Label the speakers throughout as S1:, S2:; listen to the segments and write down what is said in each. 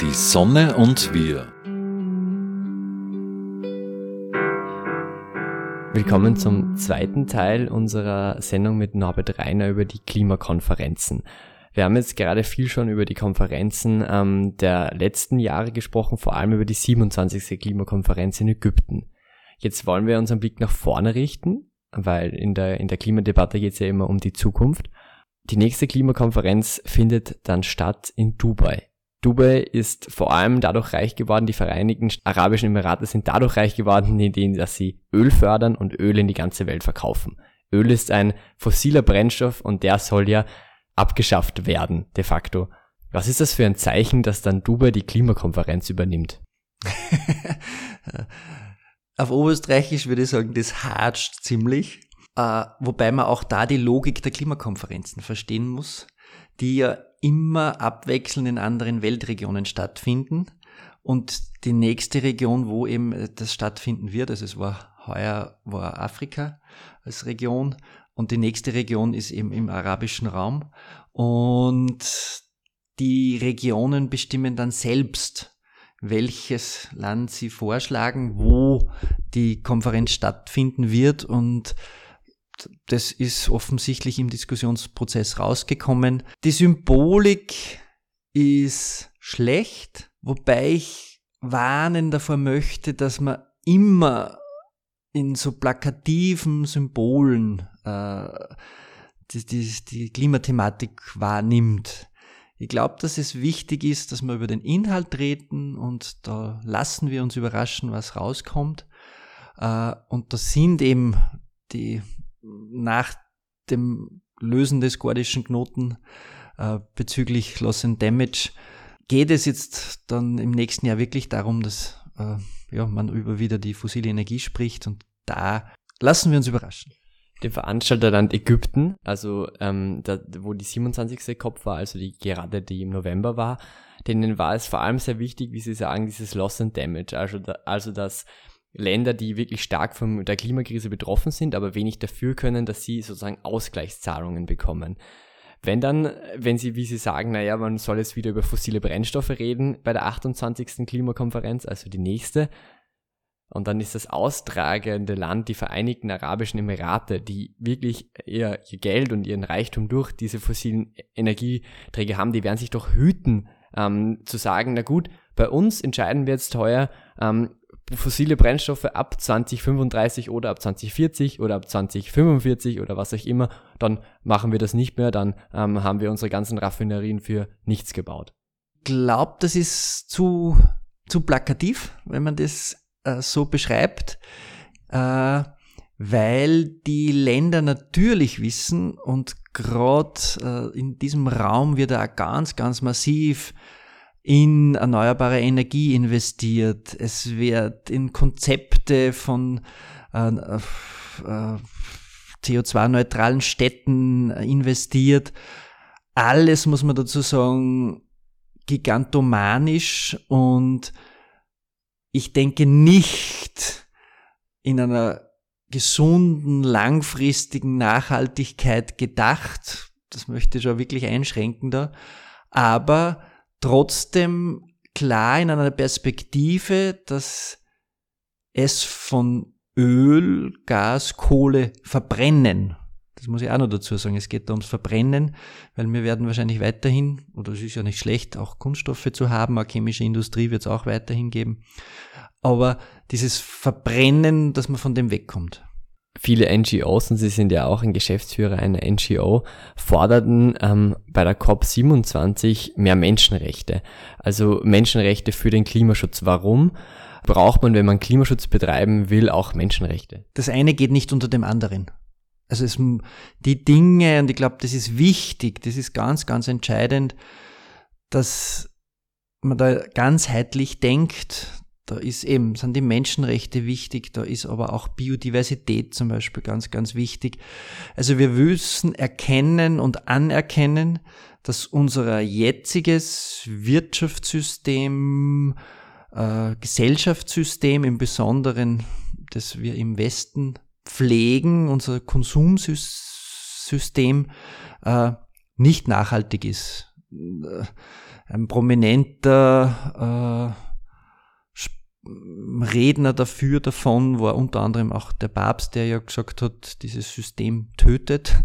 S1: Die Sonne und wir.
S2: Willkommen zum zweiten Teil unserer Sendung mit Norbert Reiner über die Klimakonferenzen. Wir haben jetzt gerade viel schon über die Konferenzen ähm, der letzten Jahre gesprochen, vor allem über die 27. Klimakonferenz in Ägypten. Jetzt wollen wir unseren Blick nach vorne richten, weil in der, in der Klimadebatte geht es ja immer um die Zukunft. Die nächste Klimakonferenz findet dann statt in Dubai. Dubai ist vor allem dadurch reich geworden, die Vereinigten Arabischen Emirate sind dadurch reich geworden, indem dass sie Öl fördern und Öl in die ganze Welt verkaufen. Öl ist ein fossiler Brennstoff und der soll ja abgeschafft werden, de facto. Was ist das für ein Zeichen, dass dann Dubai die Klimakonferenz übernimmt?
S3: Auf Oberösterreichisch würde ich sagen, das hatscht ziemlich. Äh, wobei man auch da die Logik der Klimakonferenzen verstehen muss, die ja immer abwechselnd in anderen Weltregionen stattfinden. Und die nächste Region, wo eben das stattfinden wird, also es war heuer war Afrika als Region und die nächste Region ist eben im arabischen Raum. Und die Regionen bestimmen dann selbst, welches Land sie vorschlagen, wo die Konferenz stattfinden wird und das ist offensichtlich im Diskussionsprozess rausgekommen. Die Symbolik ist schlecht, wobei ich warnen davor möchte, dass man immer in so plakativen Symbolen äh, die, die, die Klimathematik wahrnimmt. Ich glaube, dass es wichtig ist, dass wir über den Inhalt reden und da lassen wir uns überraschen, was rauskommt. Äh, und das sind eben die nach dem Lösen des gordischen Knoten äh, bezüglich Loss and Damage geht es jetzt dann im nächsten Jahr wirklich darum, dass äh, ja, man über wieder die fossile Energie spricht und da lassen wir uns überraschen.
S2: Den Veranstalterland Ägypten, also ähm, da, wo die 27. COP war, also die gerade die im November war, denen war es vor allem sehr wichtig, wie sie sagen, dieses Loss and Damage, also, da, also dass Länder, die wirklich stark von der Klimakrise betroffen sind, aber wenig dafür können, dass sie sozusagen Ausgleichszahlungen bekommen. Wenn dann, wenn sie, wie sie sagen, naja, man soll jetzt wieder über fossile Brennstoffe reden bei der 28. Klimakonferenz, also die nächste, und dann ist das austragende Land die Vereinigten Arabischen Emirate, die wirklich ihr, ihr Geld und ihren Reichtum durch diese fossilen Energieträger haben, die werden sich doch hüten, ähm, zu sagen, na gut, bei uns entscheiden wir jetzt teuer, ähm, fossile Brennstoffe ab 2035 oder ab 2040 oder ab 2045 oder was auch immer, dann machen wir das nicht mehr, dann ähm, haben wir unsere ganzen Raffinerien für nichts gebaut.
S3: Glaubt, das ist zu, zu plakativ, wenn man das äh, so beschreibt, äh, weil die Länder natürlich wissen und gerade äh, in diesem Raum wird er ganz, ganz massiv in erneuerbare Energie investiert. Es wird in Konzepte von äh, äh, CO2-neutralen Städten investiert. Alles muss man dazu sagen, gigantomanisch und ich denke nicht in einer gesunden, langfristigen Nachhaltigkeit gedacht. Das möchte ich schon wirklich einschränken da. Aber trotzdem klar in einer Perspektive, dass es von Öl, Gas, Kohle verbrennen das muss ich auch noch dazu sagen. Es geht da ums Verbrennen, weil wir werden wahrscheinlich weiterhin, oder es ist ja nicht schlecht, auch Kunststoffe zu haben, eine chemische Industrie wird es auch weiterhin geben. Aber dieses Verbrennen, dass man von dem wegkommt.
S2: Viele NGOs, und Sie sind ja auch ein Geschäftsführer einer NGO, forderten ähm, bei der COP27 mehr Menschenrechte. Also Menschenrechte für den Klimaschutz. Warum? Braucht man, wenn man Klimaschutz betreiben will, auch Menschenrechte?
S3: Das eine geht nicht unter dem anderen. Also es, die Dinge, und ich glaube, das ist wichtig, das ist ganz, ganz entscheidend, dass man da ganzheitlich denkt. Da ist eben, sind die Menschenrechte wichtig, da ist aber auch Biodiversität zum Beispiel ganz, ganz wichtig. Also wir müssen erkennen und anerkennen, dass unser jetziges Wirtschaftssystem, äh, Gesellschaftssystem im Besonderen, das wir im Westen pflegen, unser Konsumsystem, äh, nicht nachhaltig ist. Ein prominenter äh, Redner dafür davon war unter anderem auch der Papst, der ja gesagt hat, dieses System tötet.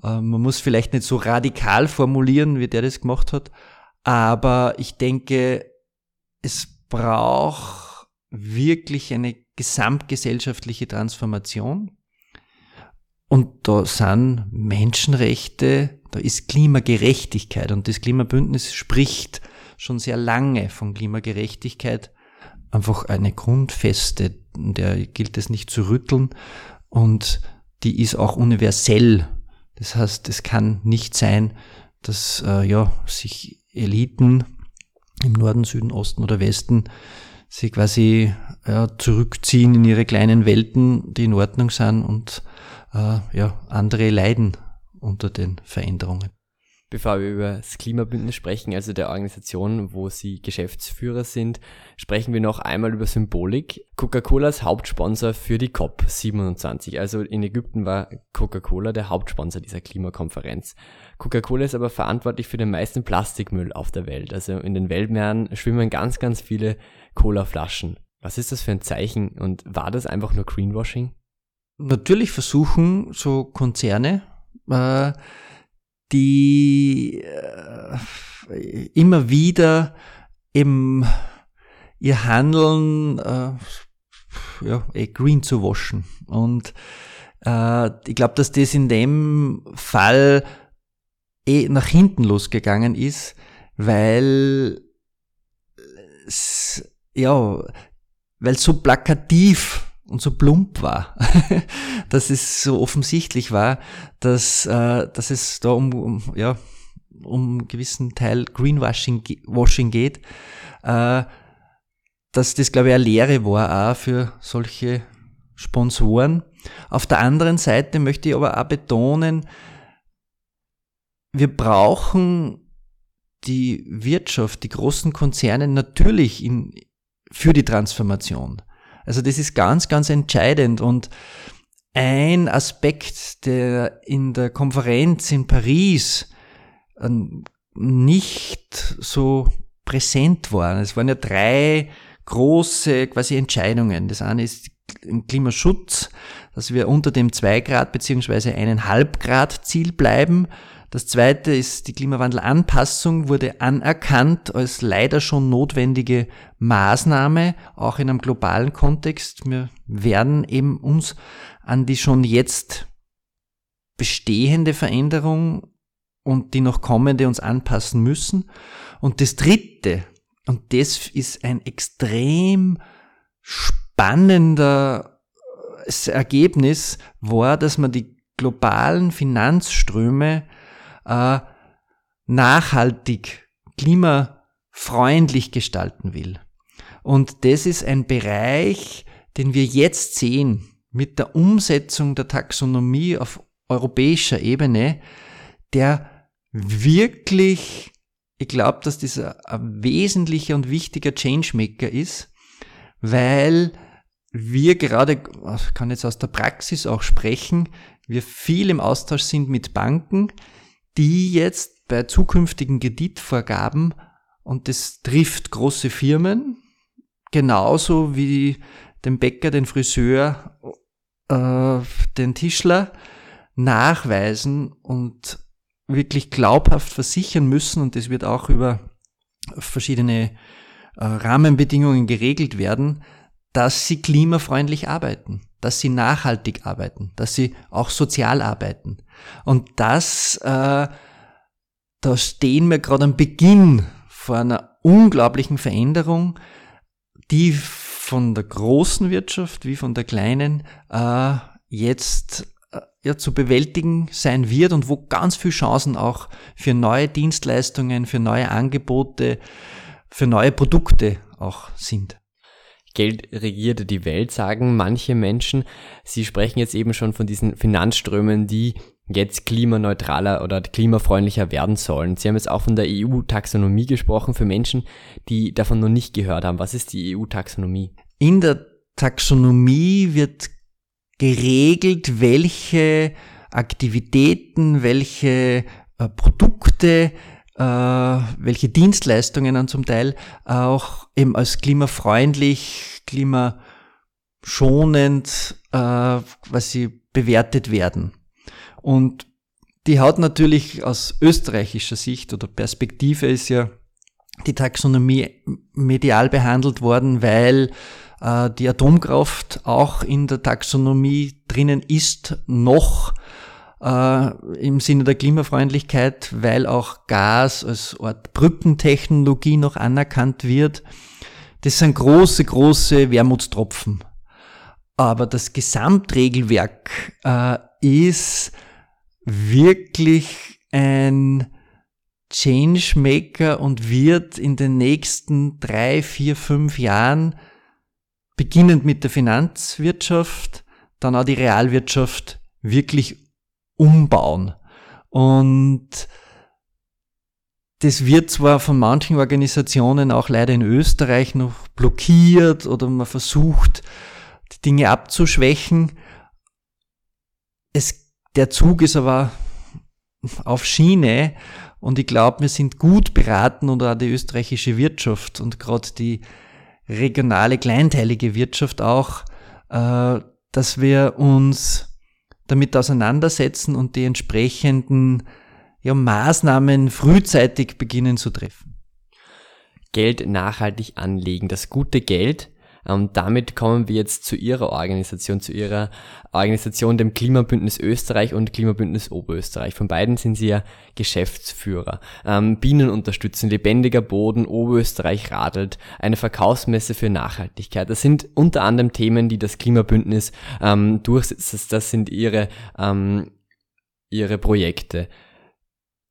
S3: Äh, man muss vielleicht nicht so radikal formulieren, wie der das gemacht hat, aber ich denke, es braucht wirklich eine gesamtgesellschaftliche Transformation. Und da sind Menschenrechte, da ist Klimagerechtigkeit und das Klimabündnis spricht schon sehr lange von Klimagerechtigkeit. Einfach eine Grundfeste, der gilt es nicht zu rütteln und die ist auch universell. Das heißt, es kann nicht sein, dass äh, ja, sich Eliten im Norden, Süden, Osten oder Westen sie quasi ja, zurückziehen in ihre kleinen Welten, die in Ordnung sind und äh, ja, andere leiden unter den Veränderungen.
S2: Bevor wir über das Klimabündnis sprechen, also der Organisation, wo Sie Geschäftsführer sind, sprechen wir noch einmal über Symbolik. Coca-Cola ist Hauptsponsor für die COP27. Also in Ägypten war Coca-Cola der Hauptsponsor dieser Klimakonferenz. Coca-Cola ist aber verantwortlich für den meisten Plastikmüll auf der Welt. Also in den Weltmeeren schwimmen ganz, ganz viele Cola-Flaschen. Was ist das für ein Zeichen und war das einfach nur Greenwashing?
S3: Natürlich versuchen so Konzerne, äh, die äh, immer wieder eben ihr Handeln äh, ja, eh green zu waschen. Und äh, ich glaube, dass das in dem Fall eh nach hinten losgegangen ist, weil ja, weil so plakativ und so plump war, dass es so offensichtlich war, dass, äh, dass es da um, um, ja, um einen gewissen Teil Greenwashing Washing geht, äh, dass das, glaube ich, eine Lehre war auch für solche Sponsoren. Auf der anderen Seite möchte ich aber auch betonen, wir brauchen die Wirtschaft, die großen Konzerne natürlich in, für die Transformation. Also das ist ganz, ganz entscheidend und ein Aspekt, der in der Konferenz in Paris ähm, nicht so präsent war. Es waren ja drei große quasi Entscheidungen. Das eine ist Klimaschutz, dass wir unter dem 2 Grad beziehungsweise 1,5 Grad Ziel bleiben das zweite ist, die Klimawandelanpassung wurde anerkannt als leider schon notwendige Maßnahme, auch in einem globalen Kontext. Wir werden eben uns an die schon jetzt bestehende Veränderung und die noch kommende uns anpassen müssen. Und das dritte, und das ist ein extrem spannender Ergebnis, war, dass man die globalen Finanzströme äh, nachhaltig, klimafreundlich gestalten will. Und das ist ein Bereich, den wir jetzt sehen mit der Umsetzung der Taxonomie auf europäischer Ebene, der wirklich, ich glaube, dass das ein wesentlicher und wichtiger Changemaker ist, weil wir gerade, ich kann jetzt aus der Praxis auch sprechen, wir viel im Austausch sind mit Banken, die jetzt bei zukünftigen Kreditvorgaben, und das trifft große Firmen, genauso wie den Bäcker, den Friseur, äh, den Tischler, nachweisen und wirklich glaubhaft versichern müssen, und das wird auch über verschiedene äh, Rahmenbedingungen geregelt werden, dass sie klimafreundlich arbeiten, dass sie nachhaltig arbeiten, dass sie auch sozial arbeiten. Und das, äh, da stehen wir gerade am Beginn vor einer unglaublichen Veränderung, die von der großen Wirtschaft wie von der kleinen äh, jetzt äh, ja, zu bewältigen sein wird und wo ganz viele Chancen auch für neue Dienstleistungen, für neue Angebote, für neue Produkte auch sind.
S2: Geld regierte die Welt, sagen manche Menschen. Sie sprechen jetzt eben schon von diesen Finanzströmen, die jetzt klimaneutraler oder klimafreundlicher werden sollen. Sie haben jetzt auch von der EU-Taxonomie gesprochen für Menschen, die davon noch nicht gehört haben. Was ist die EU-Taxonomie?
S3: In der Taxonomie wird geregelt, welche Aktivitäten, welche äh, Produkte, äh, welche Dienstleistungen dann zum Teil auch eben als klimafreundlich, klimaschonend äh, quasi bewertet werden. Und die hat natürlich aus österreichischer Sicht oder Perspektive ist ja die Taxonomie medial behandelt worden, weil äh, die Atomkraft auch in der Taxonomie drinnen ist, noch äh, im Sinne der Klimafreundlichkeit, weil auch Gas als Art Brückentechnologie noch anerkannt wird. Das sind große, große Wermutstropfen. Aber das Gesamtregelwerk äh, ist wirklich ein Changemaker und wird in den nächsten drei, vier, fünf Jahren, beginnend mit der Finanzwirtschaft, dann auch die Realwirtschaft wirklich umbauen. Und das wird zwar von manchen Organisationen auch leider in Österreich noch blockiert oder man versucht, die Dinge abzuschwächen. Es, der Zug ist aber auf Schiene und ich glaube, wir sind gut beraten und auch die österreichische Wirtschaft und gerade die regionale, kleinteilige Wirtschaft auch, äh, dass wir uns damit auseinandersetzen und die entsprechenden ja, Maßnahmen frühzeitig beginnen zu treffen.
S2: Geld nachhaltig anlegen. Das gute Geld ähm, damit kommen wir jetzt zu Ihrer Organisation, zu Ihrer Organisation, dem Klimabündnis Österreich und Klimabündnis Oberösterreich. Von beiden sind Sie ja Geschäftsführer. Ähm, Bienen unterstützen, lebendiger Boden, Oberösterreich radelt, eine Verkaufsmesse für Nachhaltigkeit. Das sind unter anderem Themen, die das Klimabündnis ähm, durchsetzt. Das sind Ihre, ähm, Ihre Projekte.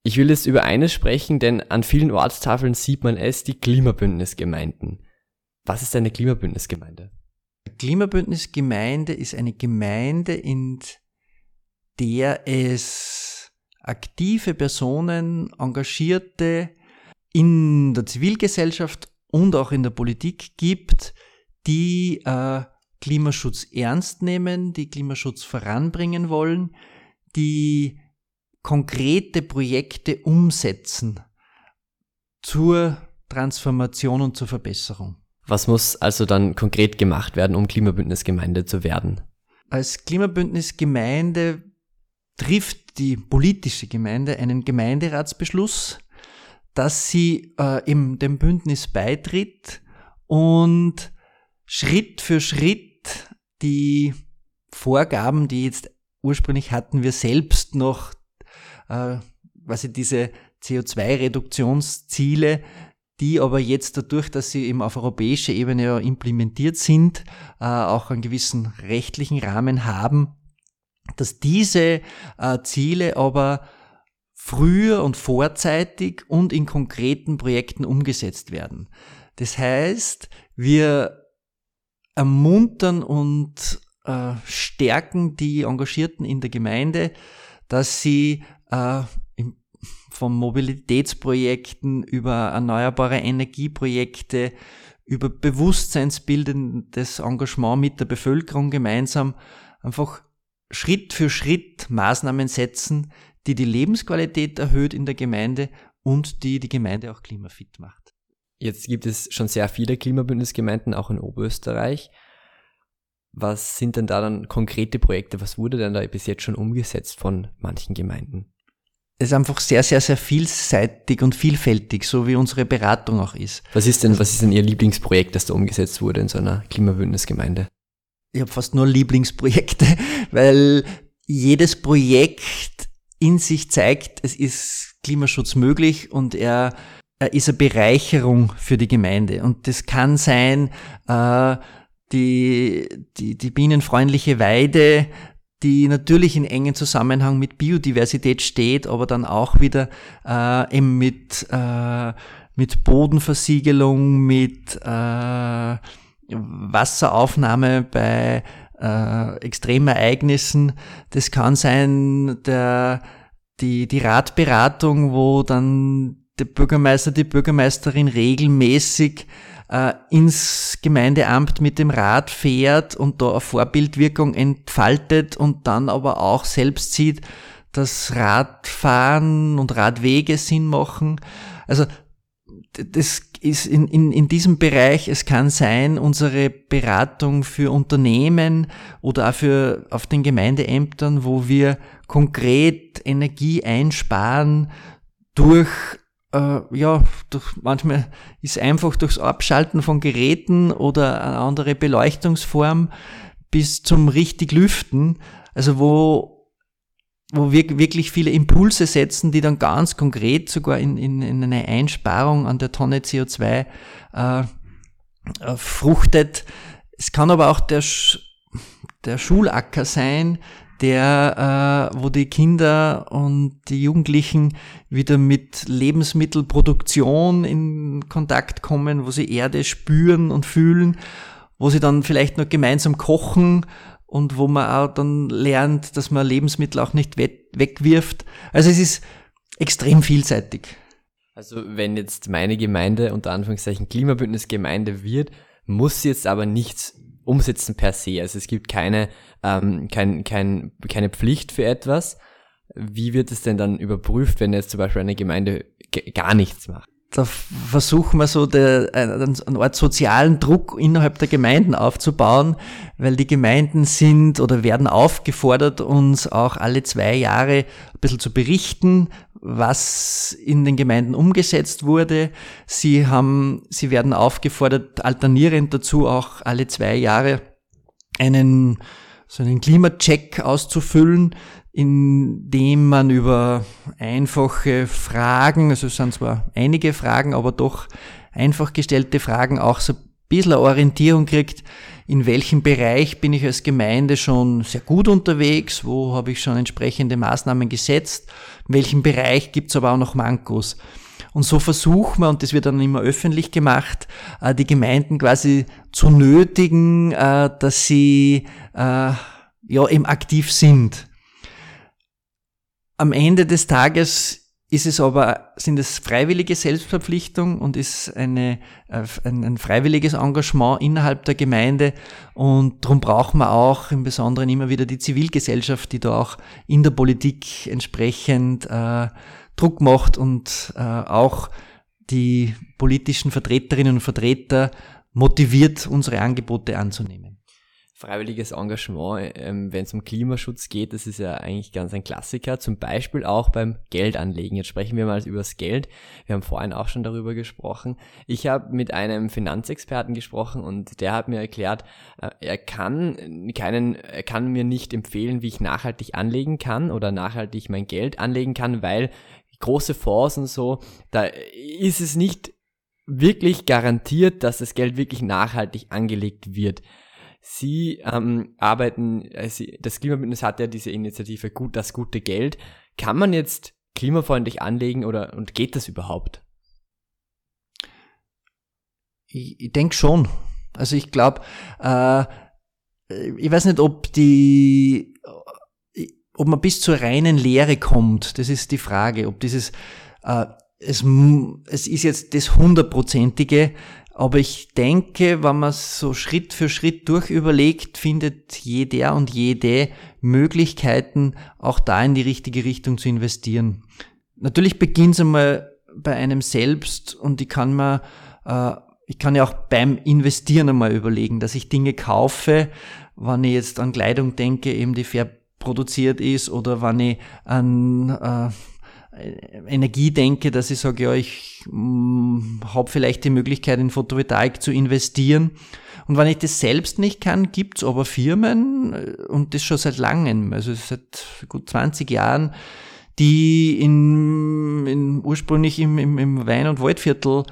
S2: Ich will jetzt über eines sprechen, denn an vielen Ortstafeln sieht man es, die Klimabündnisgemeinden. Was ist eine Klimabündnisgemeinde?
S3: Klimabündnisgemeinde ist eine Gemeinde, in der es aktive Personen, Engagierte in der Zivilgesellschaft und auch in der Politik gibt, die äh, Klimaschutz ernst nehmen, die Klimaschutz voranbringen wollen, die konkrete Projekte umsetzen zur Transformation und zur Verbesserung.
S2: Was muss also dann konkret gemacht werden, um Klimabündnisgemeinde zu werden?
S3: Als Klimabündnisgemeinde trifft die politische Gemeinde einen Gemeinderatsbeschluss, dass sie äh, im dem Bündnis beitritt und Schritt für Schritt die Vorgaben, die jetzt ursprünglich hatten wir selbst noch, äh, was diese CO2-Reduktionsziele die aber jetzt dadurch, dass sie eben auf europäischer Ebene implementiert sind, äh, auch einen gewissen rechtlichen Rahmen haben, dass diese äh, Ziele aber früher und vorzeitig und in konkreten Projekten umgesetzt werden. Das heißt, wir ermuntern und äh, stärken die Engagierten in der Gemeinde, dass sie von Mobilitätsprojekten über erneuerbare Energieprojekte, über bewusstseinsbildendes Engagement mit der Bevölkerung gemeinsam einfach Schritt für Schritt Maßnahmen setzen, die die Lebensqualität erhöht in der Gemeinde und die die Gemeinde auch klimafit macht.
S2: Jetzt gibt es schon sehr viele Klimabündnisgemeinden, auch in Oberösterreich. Was sind denn da dann konkrete Projekte? Was wurde denn da bis jetzt schon umgesetzt von manchen Gemeinden?
S3: Ist einfach sehr, sehr, sehr vielseitig und vielfältig, so wie unsere Beratung auch ist.
S2: Was ist denn, was ist denn Ihr Lieblingsprojekt, das da umgesetzt wurde in so einer Klimabündnisgemeinde?
S3: Ich habe fast nur Lieblingsprojekte, weil jedes Projekt in sich zeigt, es ist Klimaschutz möglich und er, er ist eine Bereicherung für die Gemeinde. Und das kann sein, äh, die, die, die bienenfreundliche Weide, die natürlich in engen Zusammenhang mit Biodiversität steht, aber dann auch wieder äh, eben mit, äh, mit Bodenversiegelung, mit äh, Wasseraufnahme bei äh, Extremereignissen. Das kann sein der, die, die Ratberatung, wo dann der Bürgermeister, die Bürgermeisterin regelmäßig äh, ins Gemeindeamt mit dem Rad fährt und da eine Vorbildwirkung entfaltet und dann aber auch selbst sieht, dass Radfahren und Radwege Sinn machen. Also das ist in, in, in diesem Bereich, es kann sein, unsere Beratung für Unternehmen oder auch für auf den Gemeindeämtern, wo wir konkret Energie einsparen durch äh, ja, durch, manchmal ist einfach durchs Abschalten von Geräten oder eine andere Beleuchtungsform bis zum richtig Lüften, also wo wo wir wirklich viele Impulse setzen, die dann ganz konkret sogar in, in, in eine Einsparung an der Tonne CO2 äh, äh, fruchtet. Es kann aber auch der, Sch der Schulacker sein, der, äh, wo die Kinder und die Jugendlichen wieder mit Lebensmittelproduktion in Kontakt kommen, wo sie Erde spüren und fühlen, wo sie dann vielleicht noch gemeinsam kochen und wo man auch dann lernt, dass man Lebensmittel auch nicht wegwirft. Also es ist extrem vielseitig.
S2: Also wenn jetzt meine Gemeinde unter Anführungszeichen Klimabündnisgemeinde wird, muss sie jetzt aber nichts umsetzen per se. Also es gibt keine, ähm, kein, kein, keine Pflicht für etwas. Wie wird es denn dann überprüft, wenn jetzt zum Beispiel eine Gemeinde gar nichts macht?
S3: da versuchen wir so der, eine Art sozialen Druck innerhalb der Gemeinden aufzubauen, weil die Gemeinden sind oder werden aufgefordert, uns auch alle zwei Jahre ein bisschen zu berichten, was in den Gemeinden umgesetzt wurde. Sie haben, sie werden aufgefordert, alternierend dazu auch alle zwei Jahre einen, so einen Klimacheck auszufüllen, in dem man über einfache Fragen, also es sind zwar einige Fragen, aber doch einfach gestellte Fragen auch so ein bisschen Orientierung kriegt, in welchem Bereich bin ich als Gemeinde schon sehr gut unterwegs, wo habe ich schon entsprechende Maßnahmen gesetzt, in welchem Bereich gibt es aber auch noch Mankos. Und so versuchen wir, und das wird dann immer öffentlich gemacht, äh, die Gemeinden quasi zu nötigen, äh, dass sie äh, ja eben aktiv sind. Am Ende des Tages ist es aber, sind es freiwillige Selbstverpflichtung und ist eine, äh, ein, ein freiwilliges Engagement innerhalb der Gemeinde? Und darum brauchen wir auch im Besonderen immer wieder die Zivilgesellschaft, die da auch in der Politik entsprechend äh, Druck macht und äh, auch die politischen Vertreterinnen und Vertreter motiviert, unsere Angebote anzunehmen
S2: freiwilliges Engagement, ähm, wenn es um Klimaschutz geht, das ist ja eigentlich ganz ein Klassiker, zum Beispiel auch beim Geldanlegen. Jetzt sprechen wir mal über das Geld. Wir haben vorhin auch schon darüber gesprochen. Ich habe mit einem Finanzexperten gesprochen und der hat mir erklärt, äh, er kann keinen, er kann mir nicht empfehlen, wie ich nachhaltig anlegen kann oder nachhaltig mein Geld anlegen kann, weil große Fonds und so, da ist es nicht wirklich garantiert, dass das Geld wirklich nachhaltig angelegt wird. Sie ähm, arbeiten, äh, Sie, das Klimabündnis hat ja diese Initiative Gut, das gute Geld. Kann man jetzt klimafreundlich anlegen oder und geht das überhaupt?
S3: Ich, ich denke schon. Also ich glaube, äh, ich weiß nicht, ob die, ob man bis zur reinen Lehre kommt. Das ist die Frage, ob dieses, äh, es, es ist jetzt das hundertprozentige, aber ich denke, wenn man so Schritt für Schritt durch überlegt, findet jeder und jede Möglichkeiten, auch da in die richtige Richtung zu investieren. Natürlich beginnt es einmal bei einem selbst und ich kann mir, äh, ich kann ja auch beim Investieren einmal überlegen, dass ich Dinge kaufe, wenn ich jetzt an Kleidung denke, eben die fair produziert ist oder wenn ich an äh, Energie denke, dass ich sage, ja, ich mm, habe vielleicht die Möglichkeit, in Photovoltaik zu investieren. Und wenn ich das selbst nicht kann, gibt's aber Firmen, äh, und das schon seit langem, also seit gut 20 Jahren, die in, in ursprünglich im, im, im Wein- und Waldviertel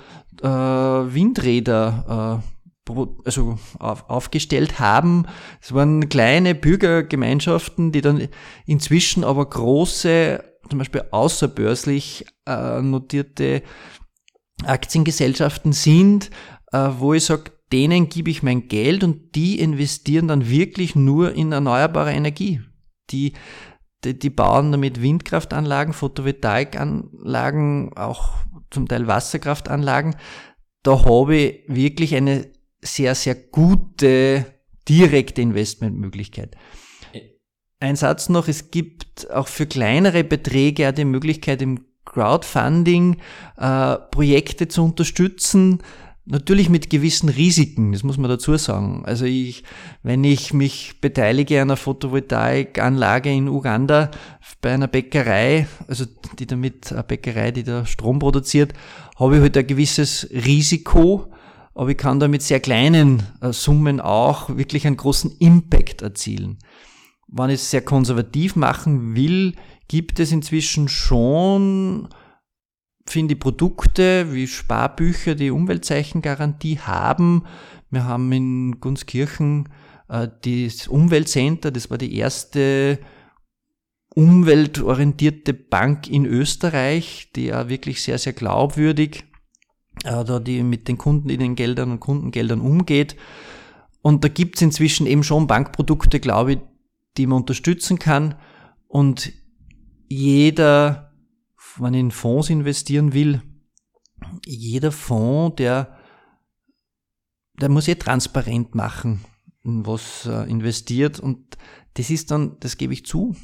S3: äh, Windräder äh, also auf, aufgestellt haben. Es waren kleine Bürgergemeinschaften, die dann inzwischen aber große zum Beispiel außerbörslich äh, notierte Aktiengesellschaften sind, äh, wo ich sage, denen gebe ich mein Geld und die investieren dann wirklich nur in erneuerbare Energie. Die, die, die bauen damit Windkraftanlagen, Photovoltaikanlagen, auch zum Teil Wasserkraftanlagen. Da habe ich wirklich eine sehr, sehr gute direkte Investmentmöglichkeit. Ein Satz noch, es gibt auch für kleinere Beträge die Möglichkeit im Crowdfunding äh, Projekte zu unterstützen, Natürlich mit gewissen Risiken, das muss man dazu sagen. Also ich, wenn ich mich beteilige an einer Photovoltaikanlage in Uganda bei einer Bäckerei, also die damit, eine Bäckerei, die da Strom produziert, habe ich halt ein gewisses Risiko, aber ich kann da mit sehr kleinen äh, Summen auch wirklich einen großen Impact erzielen. Wenn ich es sehr konservativ machen will, gibt es inzwischen schon finde ich Produkte wie Sparbücher, die Umweltzeichengarantie haben. Wir haben in Gunskirchen äh, das Umweltcenter, das war die erste umweltorientierte Bank in Österreich, die ja wirklich sehr, sehr glaubwürdig äh, da die mit den Kunden in den Geldern und Kundengeldern umgeht. Und da gibt's inzwischen eben schon Bankprodukte, glaube ich, die man unterstützen kann. Und jeder wenn ich in Fonds investieren will, jeder Fonds, der, der muss eh transparent machen, in was er investiert. Und das ist dann, das gebe ich zu,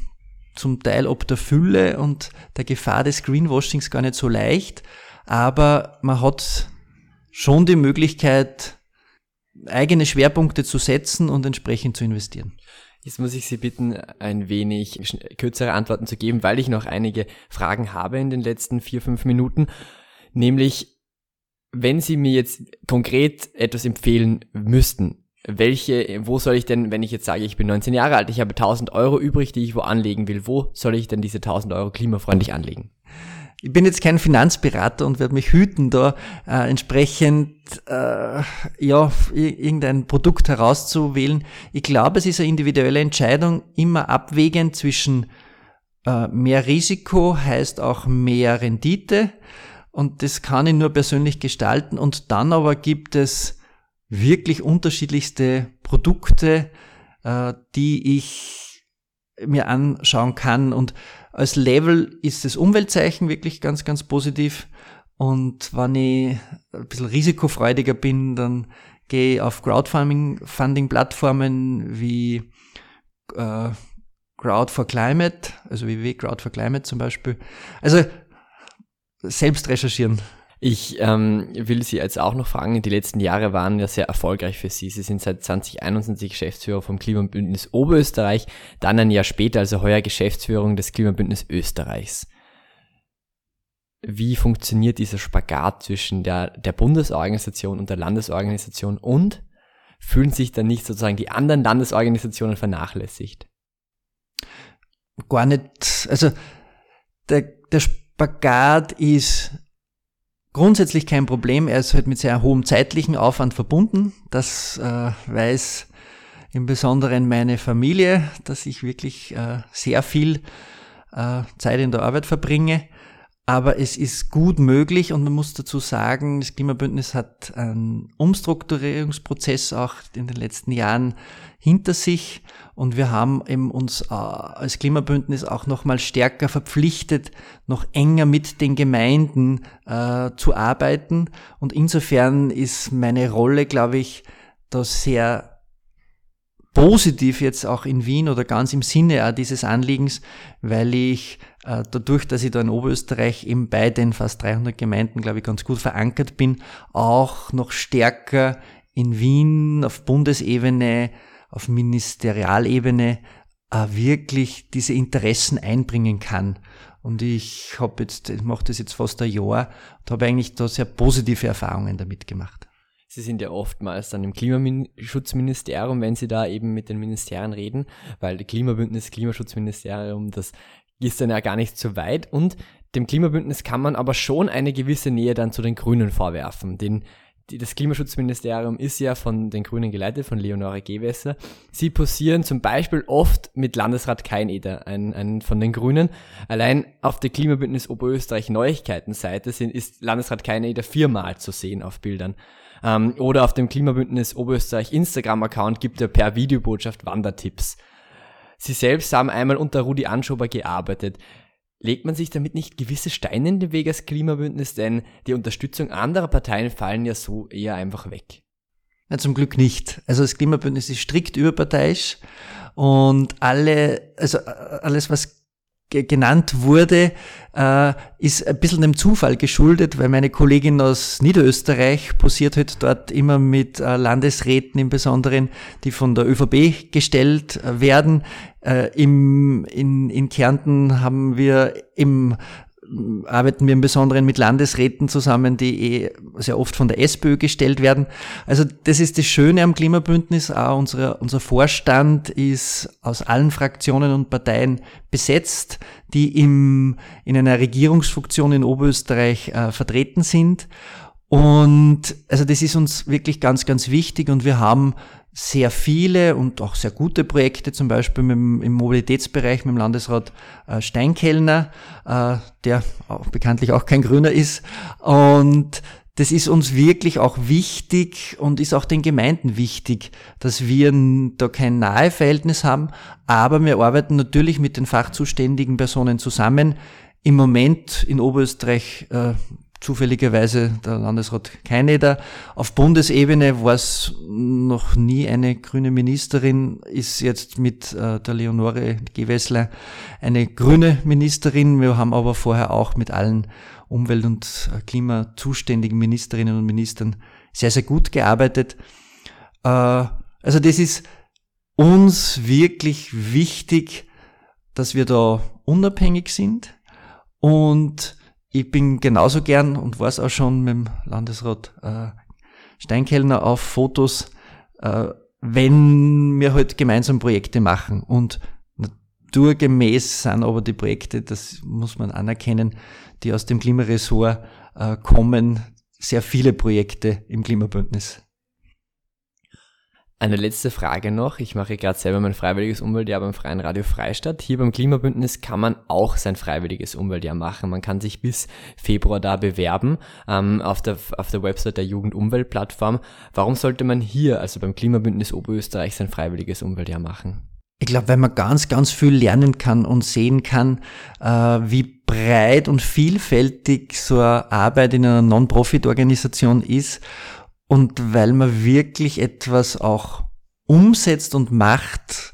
S3: zum Teil ob der Fülle und der Gefahr des Greenwashings gar nicht so leicht. Aber man hat schon die Möglichkeit, eigene Schwerpunkte zu setzen und entsprechend zu investieren.
S2: Jetzt muss ich Sie bitten, ein wenig kürzere Antworten zu geben, weil ich noch einige Fragen habe in den letzten vier, fünf Minuten. Nämlich, wenn Sie mir jetzt konkret etwas empfehlen müssten, welche, wo soll ich denn, wenn ich jetzt sage, ich bin 19 Jahre alt, ich habe 1000 Euro übrig, die ich wo anlegen will, wo soll ich denn diese 1000 Euro klimafreundlich anlegen?
S3: Ich bin jetzt kein Finanzberater und werde mich hüten, da äh, entsprechend äh, ja irgendein Produkt herauszuwählen. Ich glaube, es ist eine individuelle Entscheidung, immer abwägend zwischen äh, mehr Risiko heißt auch mehr Rendite und das kann ich nur persönlich gestalten und dann aber gibt es wirklich unterschiedlichste Produkte, äh, die ich mir anschauen kann und als Level ist das Umweltzeichen wirklich ganz, ganz positiv. Und wenn ich ein bisschen risikofreudiger bin, dann gehe ich auf Crowdfunding-Plattformen wie äh, Crowd for Climate, also wie Crowd for Climate zum Beispiel. Also selbst recherchieren.
S2: Ich ähm, will Sie jetzt auch noch fragen, die letzten Jahre waren ja sehr erfolgreich für Sie. Sie sind seit 2021 Geschäftsführer vom Klimabündnis Oberösterreich, dann ein Jahr später, also heuer Geschäftsführung des Klimabündnis Österreichs. Wie funktioniert dieser Spagat zwischen der, der Bundesorganisation und der Landesorganisation und fühlen sich dann nicht sozusagen die anderen Landesorganisationen vernachlässigt?
S3: Gar nicht. Also der, der Spagat ist grundsätzlich kein Problem. Er ist halt mit sehr hohem zeitlichen Aufwand verbunden. Das äh, weiß im Besonderen meine Familie, dass ich wirklich äh, sehr viel äh, Zeit in der Arbeit verbringe. Aber es ist gut möglich und man muss dazu sagen, das Klimabündnis hat einen Umstrukturierungsprozess auch in den letzten Jahren hinter sich. Und wir haben eben uns äh, als Klimabündnis auch noch mal stärker verpflichtet, noch enger mit den Gemeinden äh, zu arbeiten. Und insofern ist meine Rolle, glaube ich, da sehr positiv jetzt auch in Wien oder ganz im Sinne dieses Anliegens, weil ich dadurch, dass ich da in Oberösterreich eben bei den fast 300 Gemeinden, glaube ich, ganz gut verankert bin, auch noch stärker in Wien auf Bundesebene, auf Ministerialebene äh, wirklich diese Interessen einbringen kann. Und ich habe jetzt, ich mache das jetzt fast ein Jahr und habe eigentlich da sehr positive Erfahrungen damit gemacht.
S2: Sie sind ja oftmals dann im Klimaschutzministerium, wenn Sie da eben mit den Ministerien reden, weil das Klimabündnis, Klimaschutzministerium, das ist dann ja gar nicht so weit und dem Klimabündnis kann man aber schon eine gewisse Nähe dann zu den Grünen vorwerfen. Den, die, das Klimaschutzministerium ist ja von den Grünen geleitet, von Leonore Gewässer. Sie posieren zum Beispiel oft mit Landesrat Keineder, ein, ein von den Grünen. Allein auf der Klimabündnis Oberösterreich Neuigkeitenseite sind, ist Landesrat Keineder viermal zu sehen auf Bildern. Ähm, oder auf dem Klimabündnis Oberösterreich Instagram-Account gibt er per Videobotschaft Wandertipps. Sie selbst haben einmal unter Rudi Anschober gearbeitet. Legt man sich damit nicht gewisse Steine in den Weg als Klimabündnis, denn die Unterstützung anderer Parteien fallen ja so eher einfach weg?
S3: Ja, zum Glück nicht. Also das Klimabündnis ist strikt überparteiisch Und alle, also alles, was genannt wurde, äh, ist ein bisschen dem Zufall geschuldet, weil meine Kollegin aus Niederösterreich posiert halt dort immer mit äh, Landesräten im Besonderen, die von der ÖVP gestellt äh, werden. Äh, im, in, in Kärnten haben wir im arbeiten wir im Besonderen mit Landesräten zusammen, die eh sehr oft von der SPÖ gestellt werden. Also das ist das Schöne am Klimabündnis. Auch unser, unser Vorstand ist aus allen Fraktionen und Parteien besetzt, die im, in einer Regierungsfunktion in Oberösterreich äh, vertreten sind. Und also das ist uns wirklich ganz, ganz wichtig und wir haben sehr viele und auch sehr gute Projekte, zum Beispiel dem, im Mobilitätsbereich mit dem Landesrat äh, Steinkellner, äh, der auch bekanntlich auch kein Grüner ist. Und das ist uns wirklich auch wichtig und ist auch den Gemeinden wichtig, dass wir da kein nahe Verhältnis haben, aber wir arbeiten natürlich mit den fachzuständigen Personen zusammen. Im Moment in Oberösterreich äh, zufälligerweise der Landesrat Keineder. Auf Bundesebene war es noch nie eine grüne Ministerin, ist jetzt mit äh, der Leonore Gewessler eine grüne Ministerin. Wir haben aber vorher auch mit allen Umwelt- und äh, Klimazuständigen Ministerinnen und Ministern sehr, sehr gut gearbeitet. Äh, also das ist uns wirklich wichtig, dass wir da unabhängig sind und ich bin genauso gern und war es auch schon mit dem Landesrat äh, Steinkellner auf Fotos, äh, wenn wir halt gemeinsam Projekte machen. Und naturgemäß sind aber die Projekte, das muss man anerkennen, die aus dem Klimaressort äh, kommen, sehr viele Projekte im Klimabündnis.
S2: Eine letzte Frage noch. Ich mache gerade selber mein freiwilliges Umweltjahr beim Freien Radio Freistadt. Hier beim Klimabündnis kann man auch sein freiwilliges Umweltjahr machen. Man kann sich bis Februar da bewerben ähm, auf, der, auf der Website der Jugend-Umwelt-Plattform. Warum sollte man hier, also beim Klimabündnis Oberösterreich, sein freiwilliges Umweltjahr machen?
S3: Ich glaube, weil man ganz, ganz viel lernen kann und sehen kann, äh, wie breit und vielfältig so eine Arbeit in einer Non-Profit-Organisation ist und weil man wirklich etwas auch umsetzt und macht,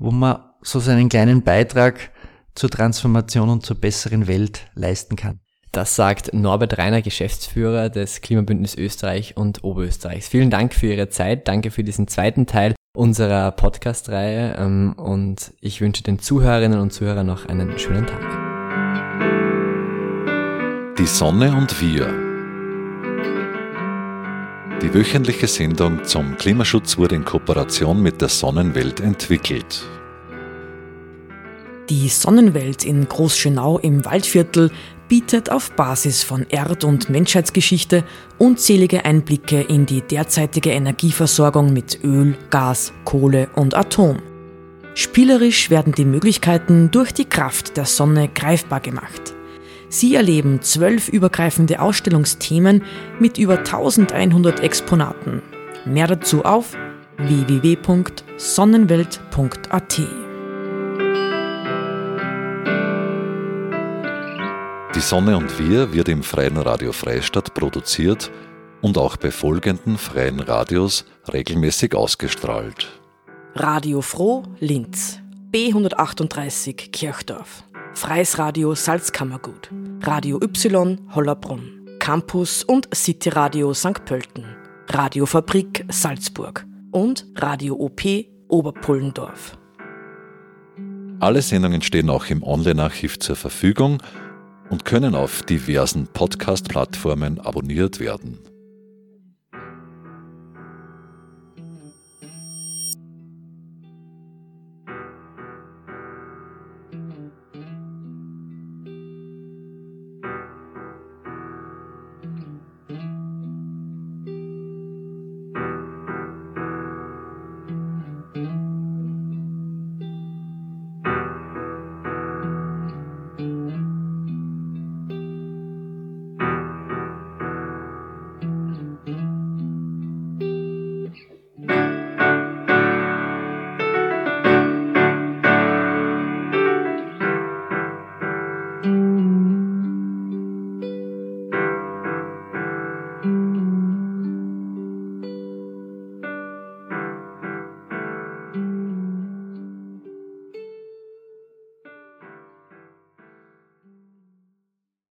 S3: wo man so seinen kleinen Beitrag zur Transformation und zur besseren Welt leisten kann.
S2: Das sagt Norbert Reiner, Geschäftsführer des Klimabündnis Österreich und Oberösterreichs. Vielen Dank für Ihre Zeit, danke für diesen zweiten Teil unserer Podcast-Reihe ähm, und ich wünsche den Zuhörerinnen und Zuhörern noch einen schönen Tag.
S1: Die Sonne und wir die wöchentliche Sendung zum Klimaschutz wurde in Kooperation mit der Sonnenwelt entwickelt.
S4: Die Sonnenwelt in Großschönau im Waldviertel bietet auf Basis von Erd- und Menschheitsgeschichte unzählige Einblicke in die derzeitige Energieversorgung mit Öl, Gas, Kohle und Atom. Spielerisch werden die Möglichkeiten durch die Kraft der Sonne greifbar gemacht. Sie erleben zwölf übergreifende Ausstellungsthemen mit über 1100 Exponaten. Mehr dazu auf www.sonnenwelt.at.
S1: Die Sonne und wir wird im Freien Radio Freistadt produziert und auch bei folgenden freien Radios regelmäßig ausgestrahlt.
S4: Radio Froh Linz, B138 Kirchdorf. Freies Radio Salzkammergut, Radio Y Hollerbrunn, Campus und City Radio St. Pölten, Radiofabrik Salzburg und Radio OP Oberpullendorf.
S1: Alle Sendungen stehen auch im Online-Archiv zur Verfügung und können auf diversen Podcast-Plattformen abonniert werden.